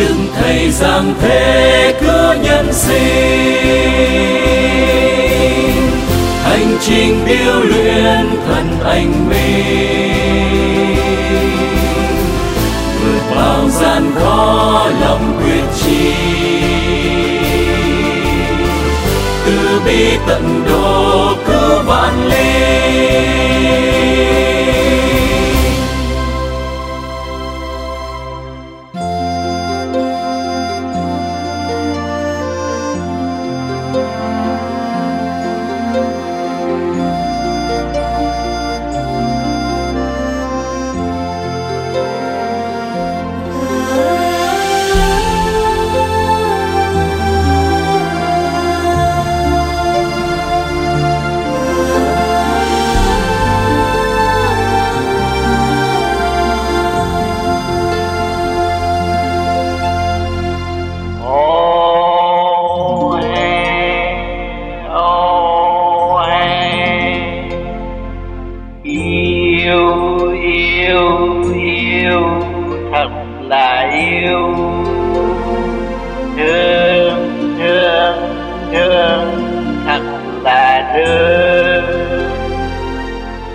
đức thầy giảng thế cứ nhân sinh. Hành trình điêu luyện thân anh mình vượt bao gian khó lòng quyết chi từ bi tận độ cứu vạn linh.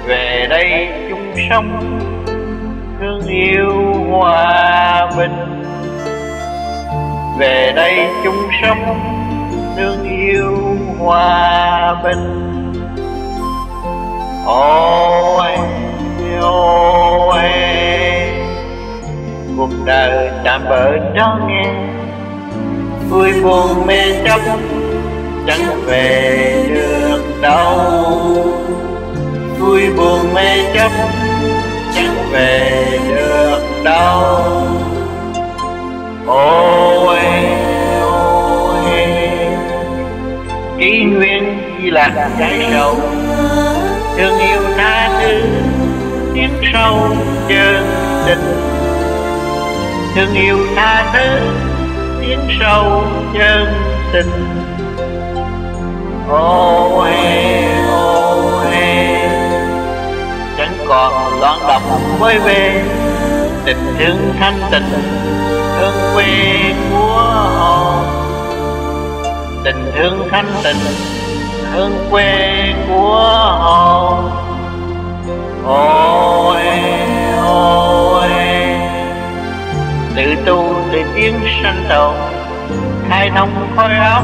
Về đây chung sống, thương yêu hòa bình. Về đây chung sống, thương yêu hòa bình. Ôi ôi, cuộc đời tạm bỡ đó nghe. Vui buồn mê chấp, chẳng về được đâu vui buồn mê chấp, chẳng về được đâu. Ôi ôi, kỷ nguyên chỉ là trái sầu thương yêu tha thứ tiếng sâu chân tình thương yêu tha thứ tiếng sâu chân tình ôi ôi còn loạn động với về tình thương thanh tịnh, thương quê của họ. Tình thương thanh tịnh, thương quê của họ. Ôi ôi tự tu tự tiến sanh đầu, khai thông khói óc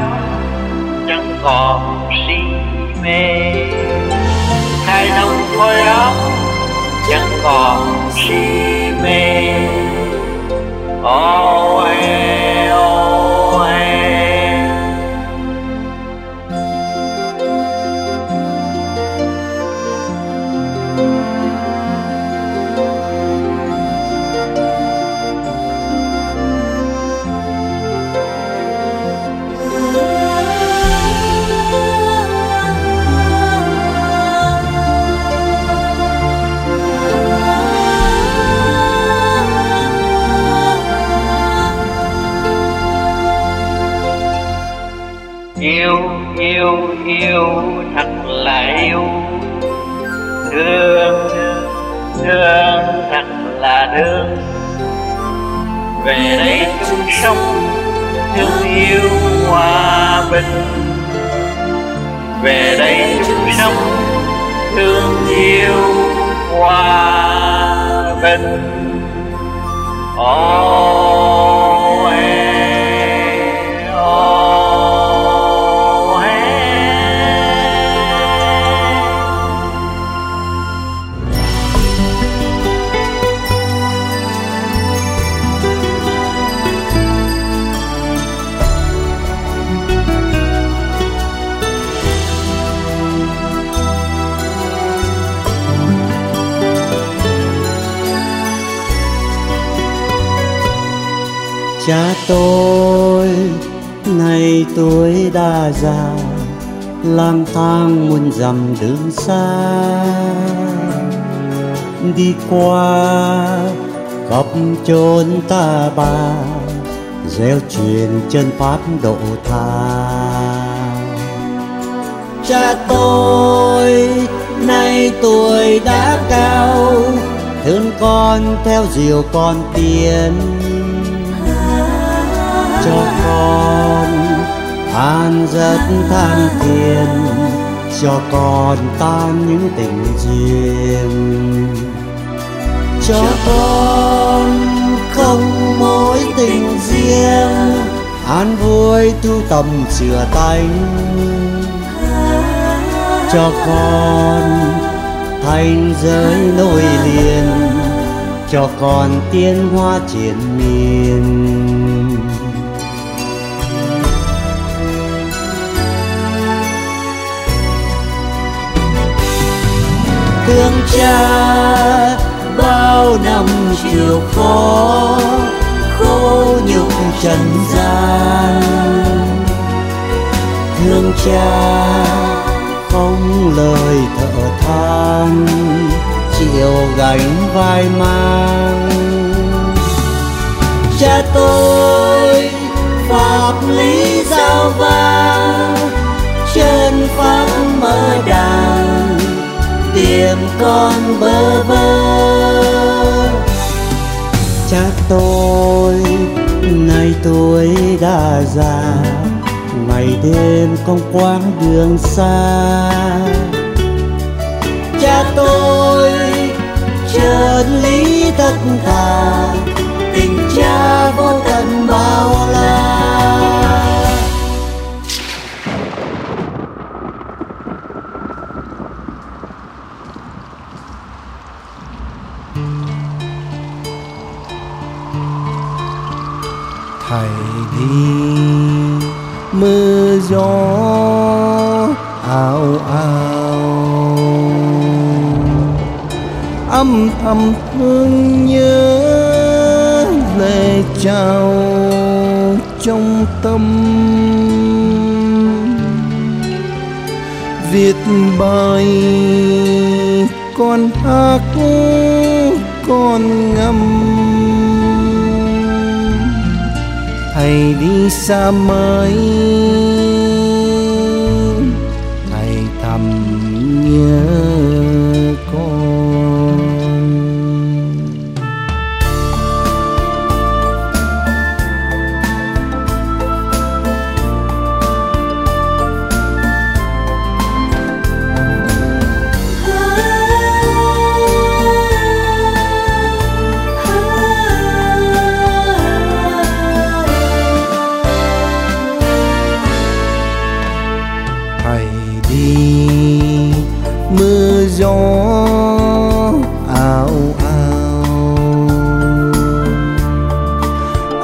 chẳng còn si mê khai thông khói óc chẳng còn si mê ôi ôi thương thương thật là thương về đây chung sống thương yêu hòa bình. Về đây chung sống thương yêu hòa bình. Oh, tôi, nay tuổi đã già, lang thang muôn dặm đường xa. Đi qua khắp chốn ta bà, gieo truyền chân pháp độ tha. Cha tôi, nay tuổi đã cao, thương con theo diều con tiến. Than rất than phiền cho con tan những tình duyên. Cho con không mối tình riêng, an vui tu tầm sửa tánh. Cho con thành giới nối liền, cho con tiên hoa triển miên. Thương cha bao năm chịu khó khổ nhục trần gian. Thương cha không lời thở than chịu gánh vai mang. Cha tôi pháp lý giao vang, chân pháp mơ đàng tìm con bơ vơ. Cha tôi nay tôi đã già ngày đêm con quãng đường xa. Cha tôi chân lý tất thà tình cha vô tận bao la gió ào ào. Âm thầm thương nhớ lệ trào trong tâm. Viết bài con hát con ngâm. Thầy đi xa mới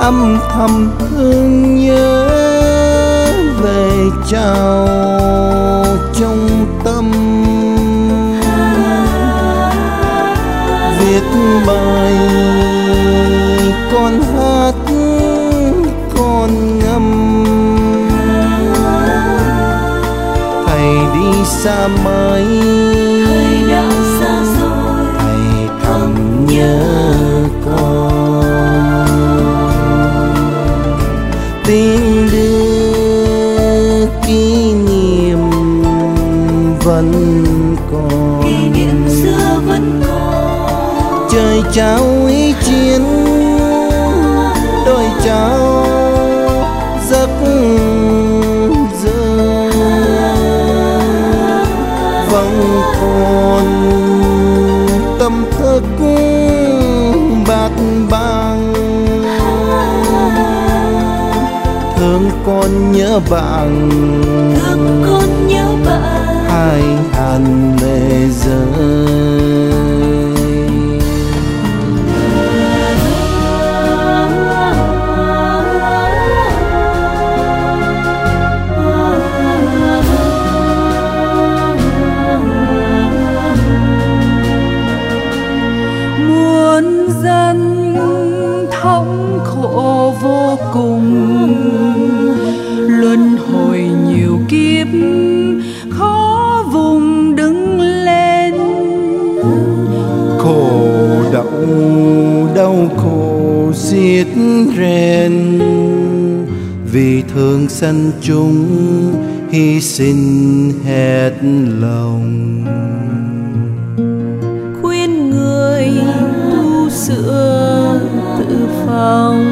âm thầm thương nhớ về chào trong tâm viết bài con hát, con ngâm thầy đi xa mãi. Trời trao ý chiến đôi trao giấc rơi vẫn còn tâm thức bát bang thương con nhớ bạn thương con nhớ bạn. hai hàn rèn. Vì thương sanh chúng, hy sinh hết lòng. Khuyên người tu sửa tự phòng.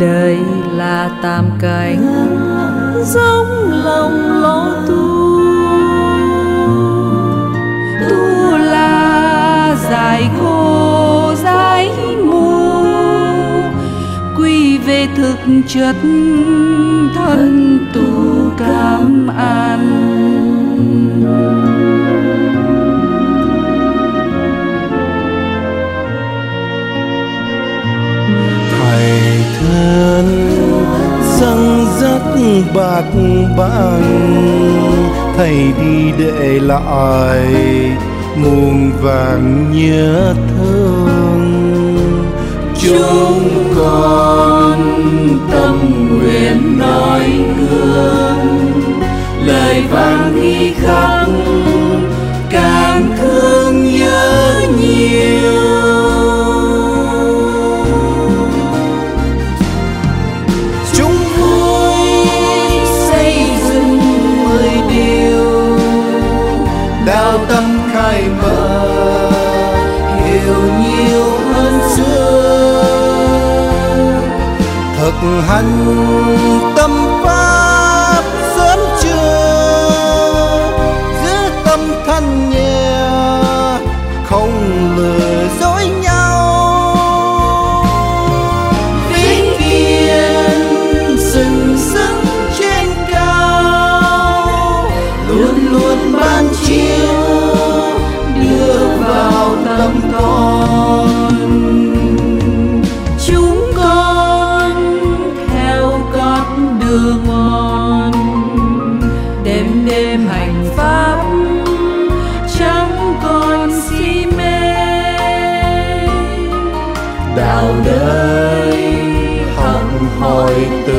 Đây là tam cảnh, giống lòng lo tu. chất thân tù cảm an. Thầy thân răng rắc bạc bạc thầy đi để lại muôn vàng nhớ thương chúng con tâm nguyện nói gương lời vang ghi khắp càng thương nhớ nhiều. 叹 đời. Hồng hồi từ